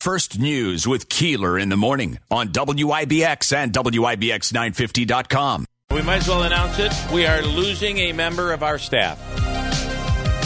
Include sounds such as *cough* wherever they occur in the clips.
First News with Keeler in the morning on WIBX and WIBX950.com. We might as well announce it. We are losing a member of our staff.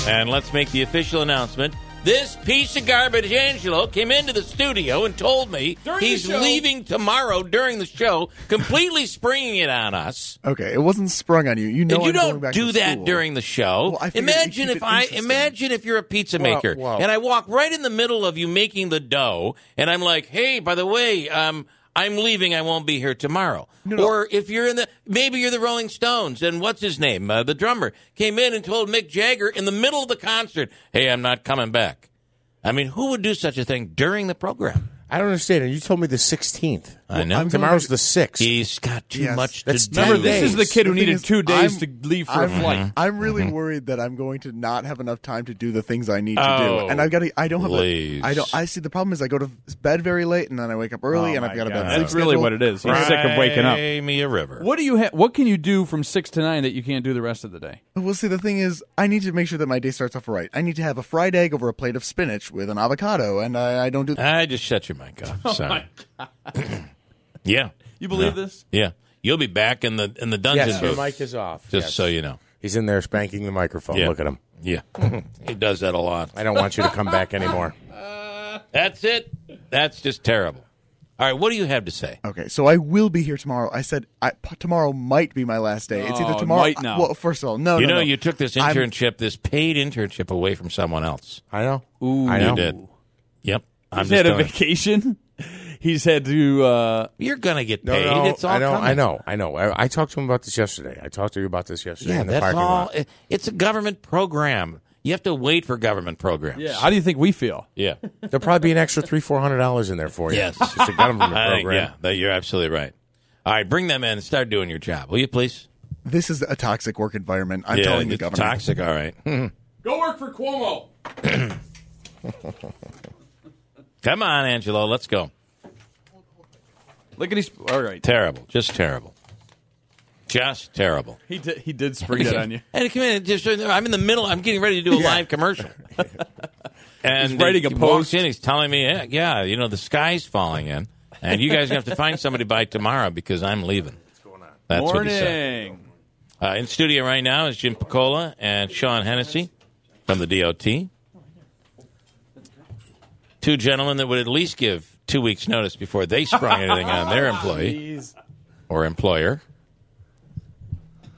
And let's make the official announcement. This piece of garbage, Angelo, came into the studio and told me During he's leaving tomorrow during the show, completely springing it on us. Okay, it wasn't sprung on you. You know and you I'm don't back do to that school. during the show. Well, I imagine if I imagine if you're a pizza Well, maker well. and I walk right in the middle of you making the dough, and I'm like, "Hey, by the way, um, I'm leaving. I won't be here tomorrow." No, no. Or if you're in the maybe you're the Rolling Stones, and what's his name, uh, the drummer, came in and told Mick Jagger in the middle of the concert, "Hey, I'm not coming back." I mean, who would do such a thing during the program? I don't understand. And you told me the 16th. I know. I'm Tomorrow's the 6th. He's got too Yes. much That's to do. Remember, this is the kid who The thing needed is, two days I'm- to leave for I'm, a flight. I'm really mm-hmm. worried that I'm going to not have enough time to do the things I need to Oh, do, and I've got to. I don't have. please. A, I don't. I see. The problem is I go to bed very late, and then I wake up early, Oh and I've my got a God. bed. That's sleep really schedule. what it is. He's sick of waking up. Cry me a river. What do you ha- What can you do from six to nine that you can't do the rest of the day? Well, see, the thing is, I need to make sure that my day starts off right. I need to have a fried egg over a plate of spinach with an avocado, and I, I don't do. I just shut your mic off. *laughs* Oh Sorry. *coughs* yeah. You believe No. this? Yeah. You'll be back in the in the dungeon yes, your mic is off. just Yes. so you know. He's in there spanking the microphone. Yeah. Look at him. Yeah. he does that a lot. I don't want you to come back anymore. *laughs* That's it. That's just terrible. All right, what do you have to say? Okay, so I will be here tomorrow. I said I, p- tomorrow might be my last day. It's Oh, either tomorrow. might now. Well, first of all, no, you no, know, no. you took this I'm- internship, this paid internship away from someone else. I know. Ooh, I know. You did. Yep. I'm He's just had a telling- vacation. He's had to. Uh, You're going to get paid. no, it's all I know. coming. I know. I know. I, I talked to him about this yesterday. I talked to you about this yesterday Yeah, in the that's parking all. lot. it- It's a government program. You have to wait for government programs. yeah. How do you think we feel? Yeah. There'll probably be an extra three, four hundred dollars in there for you. Yes. it's a government *laughs* I think, program. yeah, that, you're absolutely right. All right, bring them in and start doing your job, will you, please? This is a toxic work environment. I'm yeah, telling you, government. Governor. toxic. All right. *laughs* Go work for Cuomo. *clears throat* Come on, Angelo. Let's go. Look at his. All right. Terrible. Just terrible. Just terrible. He did. He did spring it on you. *laughs* And come in, just, I'm in the middle. I'm getting ready to do a live commercial. *laughs* And He's writing he a walks post. in. He's telling me, yeah, yeah, you know, the sky's falling in, and you guys have to find somebody by tomorrow because I'm leaving. That's what he said. Morning. Uh, in studio right now is Jim Picola and Sean Hennessy from the DOT. Two gentlemen that would at least give two weeks' notice before they sprung anything on their *laughs* employee or employer.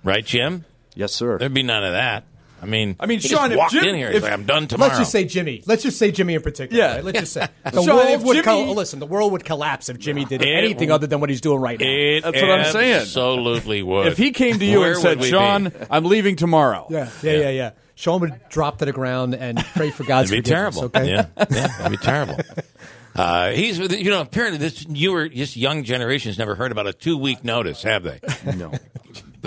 Right, Jim? Yes, sir. There'd be none of that. I mean, I mean, he Sean, just if walked Jim- in here. He's if- like, I'm done tomorrow. Let's just say Jimmy. Let's just say Jimmy in particular. Yeah. right? Let's just say *laughs* the Sean, world if would Jimmy- col- listen. The world would collapse if Jimmy did It- anything other than what he's doing right now. it That's what I'm saying. Absolutely would. If he came to you Where and said, we "Sean, be? I'm leaving tomorrow," yeah, yeah, yeah, yeah. Sean would drop to the ground and pray for God's It'd be forgiveness. terrible. Okay. Yeah, yeah, it'd be terrible. *laughs* Uh, he's, you know, apparently this newer, this young generation's never heard about a two week notice, have they? No.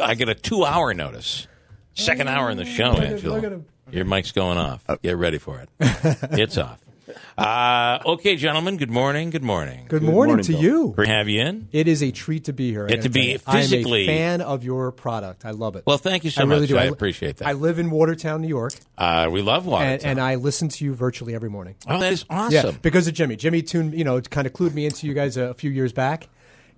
I get a two hour notice. Second hour in the show, Angelo. Your mic's going off. Get ready for it. *laughs* it's off. Uh, okay, gentlemen. Good morning. Good morning. Good morning, morning, to Bill. you. Great to have you in. It is a treat to be here. I It gotta to be tell you. I am a physically- fan of your product. I love it. Well, thank you so I really much. do. I li- appreciate that. I live in Watertown, New York, Uh, we love water. and, and I listen to you virtually every morning. oh, that is awesome. Yeah, because of Jimmy. Jimmy tuned, you know, kind of clued me into you guys a, a few years back,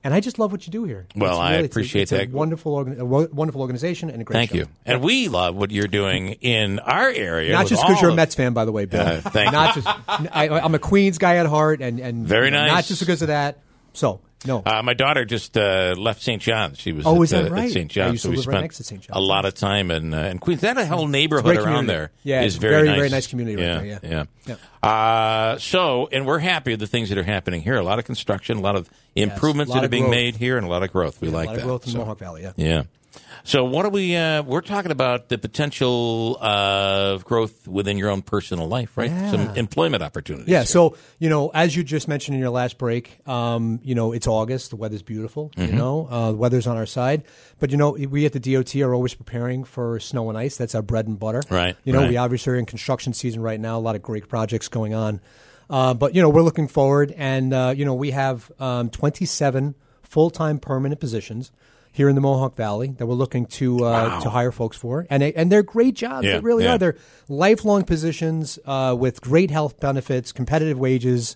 and I just love what you do here. Well, It's I really- it's a- appreciate it's a that. wonderful, organ- a wonderful organization and a great. Thank show. you. And we love what you're doing in our area. Not just because you're a Mets fan, by the way, Bill. Uh, thank Not just. I, I'm a Queens guy at heart, and and Very nice. Not just because of that. So no. Uh, my daughter just uh, left St. John's. She was Oh, at, is that uh, right? St. John's. so we right spent next to St. a lot of time in, uh, in Queens. That whole neighborhood around there Yeah, is it's very, very, nice. very nice community right yeah, there, yeah. yeah. Uh, so, and we're happy with the things that are happening here. A lot of construction, a lot of improvements lot that are being growth. made here, and a lot of growth. We a like lot that. of growth in So, Mohawk Valley. Yeah. Yeah. So what are we? Uh, we're talking about the potential of growth within your own personal life, right? Yeah. Some employment opportunities. Yeah. here. So you know, as you just mentioned in your last break, um, you know, it's August. The weather's beautiful. Mm-hmm. You know, uh, the weather's on our side. But you know, we at the DOT are always preparing for snow and ice. That's our bread and butter. Right, You know, right. we obviously are in construction season right now. A lot of great projects going on. Uh, but you know, we're looking forward, and uh, you know, we have um, 27 full-time permanent positions here in the Mohawk Valley that we're looking to uh, to hire folks for, and they, and they're great jobs. Yeah, they really yeah. are. They're lifelong positions uh, with great health benefits, competitive wages,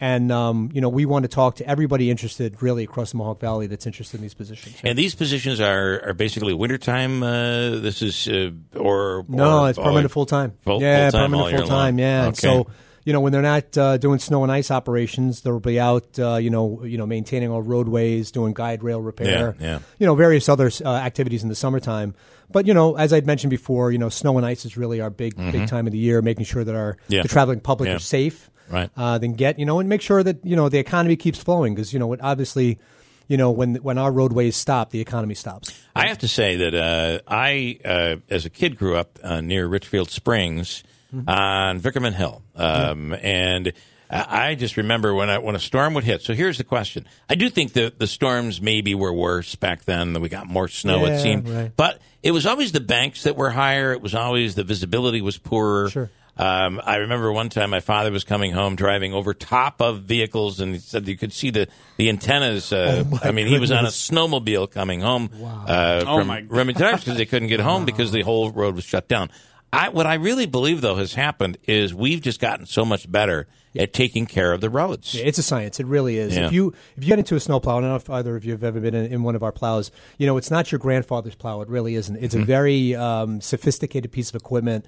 And um, you know, we want to talk to everybody interested, really across the Mohawk Valley, that's interested in these positions. And these positions are, are basically wintertime. Uh, this is uh, or No, or- it's permanent or- full time. Full- yeah, full-time all permanent year full time. Yeah. Okay. So you know when they're not uh, doing snow and ice operations, they'll be out. Uh, you know, you know, maintaining our roadways, doing guide rail repair. Yeah, yeah. You know, various other uh, activities in the summertime. But you know, as I'd mentioned before, you know, snow and ice is really our big big time of the year, making sure that our Mm-hmm. Yeah. the traveling public Yeah. are safe. Right. Uh, then get you know, and make sure that you know the economy keeps flowing because you know, it obviously. You know, when when our roadways stop, the economy stops. I have to say that uh, I, uh, as a kid, grew up uh, near Richfield Springs Mm-hmm. on Vickerman Hill, um, and I I just remember when I, when a storm would hit. So here's the question: I do think that the storms maybe were worse back then. That we got more snow, Yeah, it seemed, right. but it was always the banks that were higher. It was always the visibility was poorer. Sure. Um, I remember one time my father was coming home driving over top of vehicles, and he said you could see the the antennas. Uh, Oh, I mean, he was on a snowmobile coming home uh, Oh, from my Remington Times because they couldn't get home because the whole road was shut down. I, what I really believe though has happened is we've just gotten so much better at taking care of the roads. It's a science. It really is. Yeah. If you if you get into a snowplow, I don't know if either of you have ever been in, in one of our plows. You know, it's not your grandfather's plow. It really isn't. It's Mm-hmm. a very um, sophisticated piece of equipment.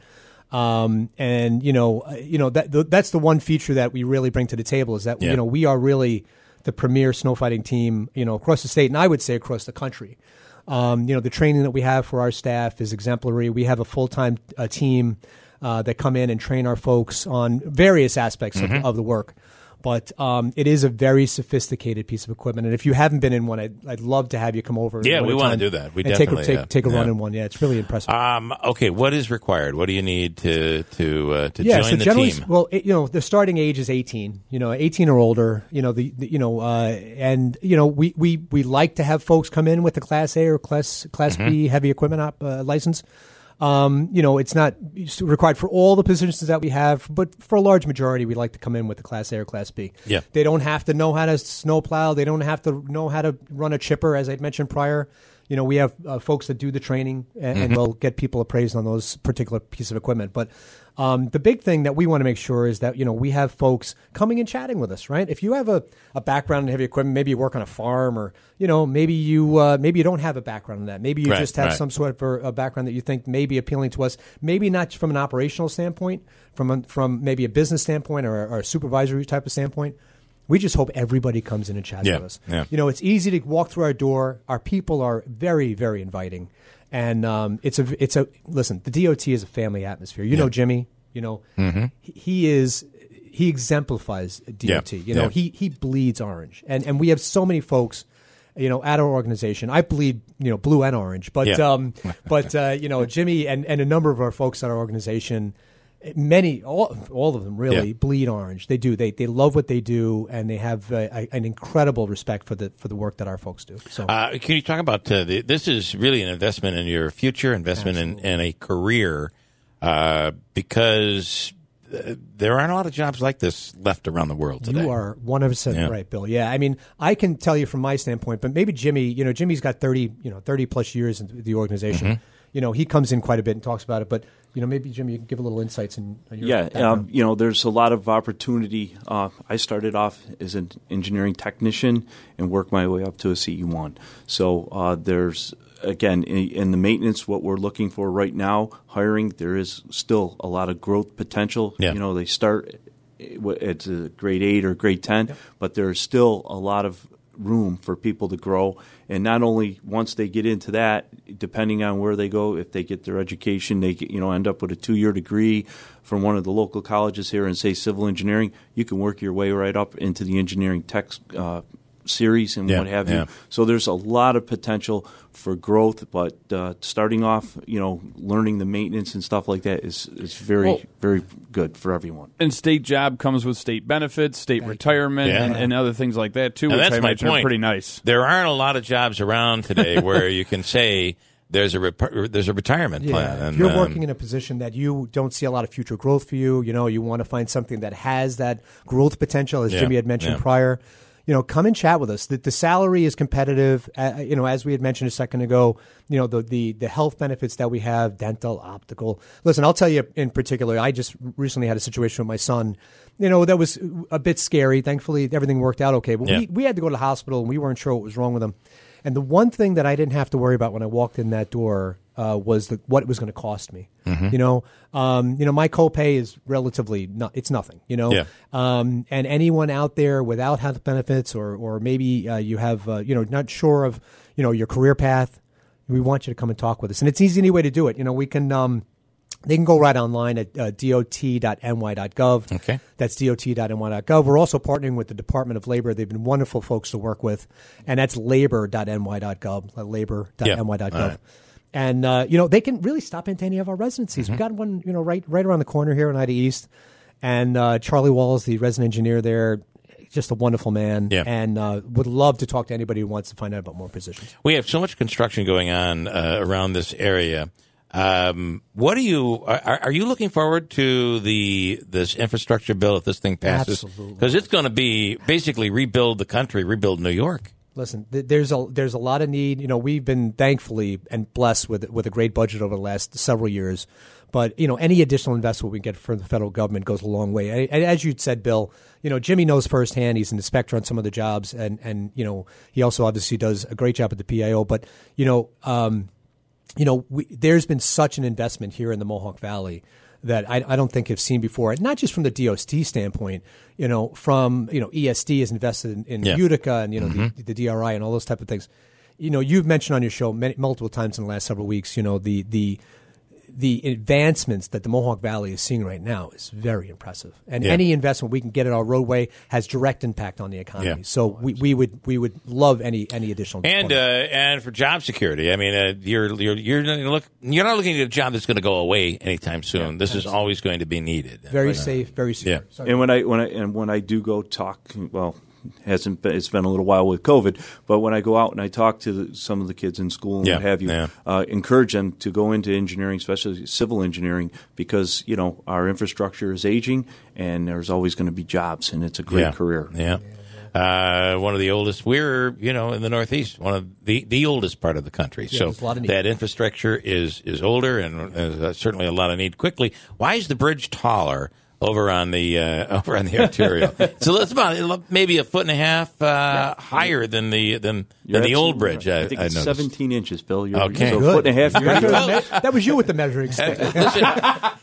Um, and you know, uh, you know that th- that's the one feature that we really bring to the table is that Yeah. you know we are really the premier snow fighting team. You know, across the state, and I would say across the country. Um, you know, the training that we have for our staff is exemplary. We have a full time uh, team uh, that come in and train our folks on various aspects Mm-hmm. of, of the work. But um, it is a very sophisticated piece of equipment, and if you haven't been in one, I'd, I'd love to have you come over. Yeah, we wanna do that. We and take a, definitely, take, yeah. take a run Yeah. in one. Yeah, it's really impressive. Um, okay, what is required? What do you need to to uh, to yeah, join so the generally, team? well, it, you know, the starting age is eighteen. You know, eighteen or older. You know, the, the you know, uh, and you know, we, we we like to have folks come in with a Class A or Class Class Mm-hmm. B heavy equipment op, uh, license. Um, you know, it's not required for all the positions that we have, but for a large majority, we like to come in with the Class A or Class B. Yeah. they don't have to know how to snowplow. They don't have to know how to run a chipper, as I mentioned prior. You know, we have uh, folks that do the training, and, and we'll get people appraised on those particular piece of equipment. But um, the big thing that we want to make sure is that you know we have folks coming and chatting with us. Right? If you have a, a background in heavy equipment, maybe you work on a farm, or you know maybe you uh, maybe you don't have a background in that. Maybe you Right, just have right. some sort of a background that you think may be appealing to us. Maybe not from an operational standpoint, from a, from maybe a business standpoint or, or a supervisory type of standpoint. We just hope everybody comes in and chats Yeah, with us. yeah. You know, it's easy to walk through our door. Our people are very, very inviting, and um, it's a it's a listen. The DOT is a family atmosphere. You know, Jimmy. You know, he, he is he exemplifies DOT. Mm-hmm. Yeah, You know, yeah. he he bleeds orange, and and we have so many folks. You know, at our organization, I bleed, you know, blue and orange. But, Yeah. um, but uh, you know, Jimmy and, and a number of our folks at our organization, many, all, all of them really Yeah. bleed orange. They do. They they love what they do, and they have uh, a, an incredible respect for the for the work that our folks do. So Uh, can you talk about uh, the, this? Is really an investment in your future, investment in, in a career, uh, because uh, there aren't a lot of jobs like this left around the world today. You are 100% Yeah. right, Bill. Yeah. I mean, I can tell you from my standpoint, but maybe Jimmy, you know, Jimmy's got 30, you know, 30 plus years in the organization. Mm-hmm. You know, he comes in quite a bit and talks about it, but, you know, maybe Jim, you can give a little insights in your Yeah, um, you know, there's a lot of opportunity. Uh, I started off as an engineering technician and worked my way up to a CE1. So uh, there's again in, in the maintenance, what we're looking for right now, hiring. There is still a lot of growth potential. Yeah. You know, they start it's a grade eight or grade ten, but there's still a lot of room for people to grow. And not only once they get into that, depending on where they go, if they get their education, they get, you know end up with a two year degree from one of the local colleges here and say civil engineering, you can work your way right up into the engineering tech uh, series and Yeah, what have yeah. you. So there's a lot of potential for growth, but uh, starting off, you know, learning the maintenance and stuff like that is is very Well- very good for everyone. And state job comes with state benefits, state retirement, Yeah. and, and other things like that too, And which that's I my point. are pretty nice. There aren't a lot of jobs around today *laughs* where you can say there's a rep- there's a retirement Yeah, plan. if you're um, working in a position that you don't see a lot of future growth for you, you know, you want to find something that has that growth potential, as Yeah, Jimmy had mentioned yeah. prior. You know, come and chat with us. The, the salary is competitive. Uh, you know, as we had mentioned a second ago, you know, the, the, the health benefits that we have, dental, optical. Listen, I'll tell you in particular, I just recently had a situation with my son, you know, that was a bit scary. Thankfully, everything worked out okay. But Yeah. we, we had to go to the hospital and we weren't sure what was wrong with him. And the one thing that I didn't have to worry about when I walked in that door uh, was the, what it was going to cost me. Mm-hmm. You know, um, you know, my copay is relatively not. It's nothing. You know, Yeah. um, and anyone out there without health benefits, or or maybe uh, you have, uh, you know, not sure of, you know, your career path, we want you to come and talk with us. And it's easy way to do it. You know, we can. Um, they can go right online at uh, dot.ny.gov. Okay. That's dot.ny.gov. We're also partnering with the Department of Labor. They've been wonderful folks to work with. And that's labor.ny.gov, uh, labor.ny.gov. All right. And, uh, you know, they can really stop into any of our residencies. We've got one, you know, right, right around the corner here in Ida East. And uh, Charlie Walls, the resident engineer there, just a wonderful man. Yeah. And uh, would love to talk to anybody who wants to find out about more positions. We have so much construction going on uh, around this area. Um, what are you are, are you looking forward to the this infrastructure bill if this thing passes? Because it's going to be basically rebuild the country, rebuild New York. Listen, th- there's a there's a lot of need. You know, we've been thankfully and blessed with with a great budget over the last several years. But you know, any additional investment we get from the federal government goes a long way. And as you said, Bill, you know, Jimmy knows firsthand. He's an inspector on some of the jobs, and and you know, he also obviously does a great job at the PIO. But you know, um, you know, we, there's been such an investment here in the Mohawk Valley that I, I don't think have seen before. And not just from the DOT standpoint, you know, from you know ESD is invested in, in Yeah. Utica and you know the, mm-hmm. the DRI and all those type of things. You know, you've mentioned on your show many, multiple times in the last several weeks. You know, the the the advancements that the Mohawk Valley is seeing right now is very impressive. And Yeah. any investment we can get in our roadway has direct impact on the economy. Yeah. So we, we would we would love any any additional And uh, and for job security, I mean, uh, you're you're you're not look you're not looking at a job that's going to go away anytime soon. this is always going to be needed. very safe, very secure. Yeah. Sorry. And when I when I and when I do go talk, well, hasn't been, it's been a little while with COVID, but when I go out and I talk to the, some of the kids in school and Yeah, what have you, yeah. uh, encourage them to go into engineering, especially civil engineering, because you know our infrastructure is aging and there's always going to be jobs, and it's a great yeah. career. Yeah. Uh, one of the oldest. We're you know in the Northeast, one of the the oldest part of the country. so a lot of need. that infrastructure is is older, and there's uh, certainly a lot of need. Quickly, why is the bridge taller? Over on the uh, *laughs* over on the arterial, *laughs* so it's about maybe a foot and a half uh, higher than the than, than the old bridge. right. I, I think I it's 17 inches, Bill. You're, Okay. so a foot and a half. You're That, good. was- that was you with the measuring *laughs* stick. Listen,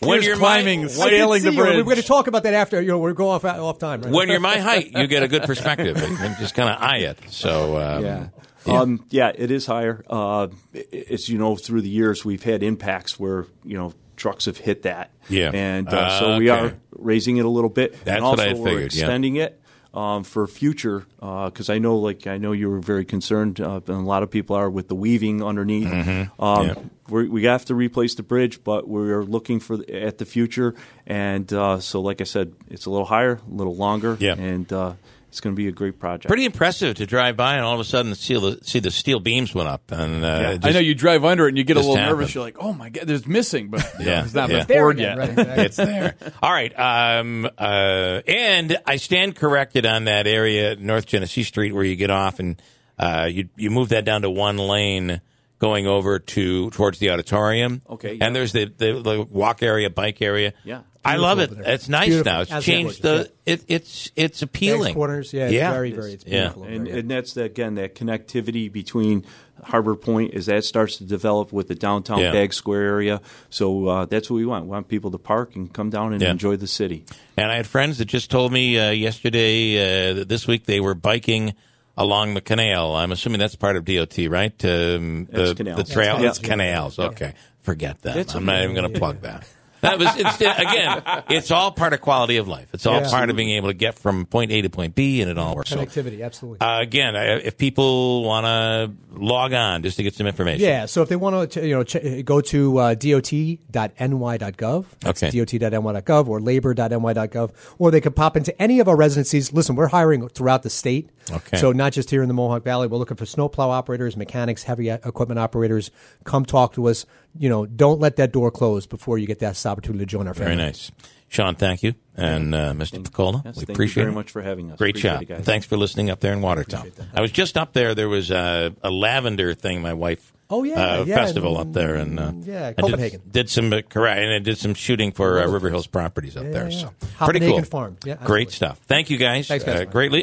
when you're climbing, my, I did sailing see the you. We're going to talk about that after. You know, we're going off off time. Right? when you're my height, you get a good perspective and just kind of eye it. So um, Yeah. Um, yeah, it is higher. Uh, it's you know through the years we've had impacts where you know trucks have hit that. Yeah. and uh, Ah, so we okay. are raising it a little bit. That's and what also I we're figured, yeah. extending it. Um, for future, because I know, like I know you were very concerned, uh, and a lot of people are with the weaving underneath. Um, Mm-hmm. Yeah. we're, we have to replace the bridge, but we're looking for the, at the future, and uh, so, like I said, it's a little higher, a little longer, Yeah. and uh, it's going to be a great project. pretty impressive to drive by and all of a sudden see the see the steel beams went up and uh, it I know you drive under it and you get a little happened. nervous. You're like, oh my god, there's missing, but *laughs* you know, it's not yeah. been There poured yet. right, exactly. it's there. All right. Um, uh, and I stand corrected on that area, North Genesee Street, where you get off and uh, you you move that down to one lane going over to towards the auditorium. Okay, yeah. And there's the, the the walk area, bike area. Yeah. I love it. There. It's nice Beautiful. now. It's Absolutely changed the. It, it's it's appealing. Banks Corners, yeah, it's very, very, it's Yeah. beautiful. over And, yeah. and that's the, again that connectivity between Harbor Point as that starts to develop with the downtown Yeah. Bagg's Square area. So uh, that's what we want. We want people to park and come down and Yeah. enjoy the city. And I had friends that just told me uh, yesterday uh, that this week they were biking along the canal. I'm assuming that's part of DOT, right? Um, the, canals. the trail, That's it's canals. Okay, forget that. That's I'm not even going to plug that. That was instead again. It's all part of quality of life. It's all Yeah. part of being able to get from point A to point B, and it all works. So, Connectivity, absolutely. uh, again, if people want to log on just to get some information, Yeah, so if they want to, you know, ch- go to uh, dot.ny.gov, Okay. dot.ny.gov or labor.ny.gov, or they could pop into any of our residencies. Listen, we're hiring throughout the state, Okay. so not just here in the Mohawk Valley. We're looking for snowplow operators, mechanics, heavy equipment operators. Come talk to us. You know, don't let that door close before you get that opportunity to join our family. Very nice. Sean, thank you. And uh, Mr. Picola, Yes, we thank you appreciate very it. much for having us. Great Appreciate job. it. Thanks for listening up there in Watertown. I was just up there. There was a, a lavender thing. My wife. Oh, yeah, uh, yeah, festival up there, and uh, yeah, I did- Did, some uh, correct, and I did some shooting for uh, River Hills Properties up there. yeah. So pretty Copenhagen cool. Farm. Yeah, Great stuff. Thank you guys. Thanks, guys. Uh, greatly.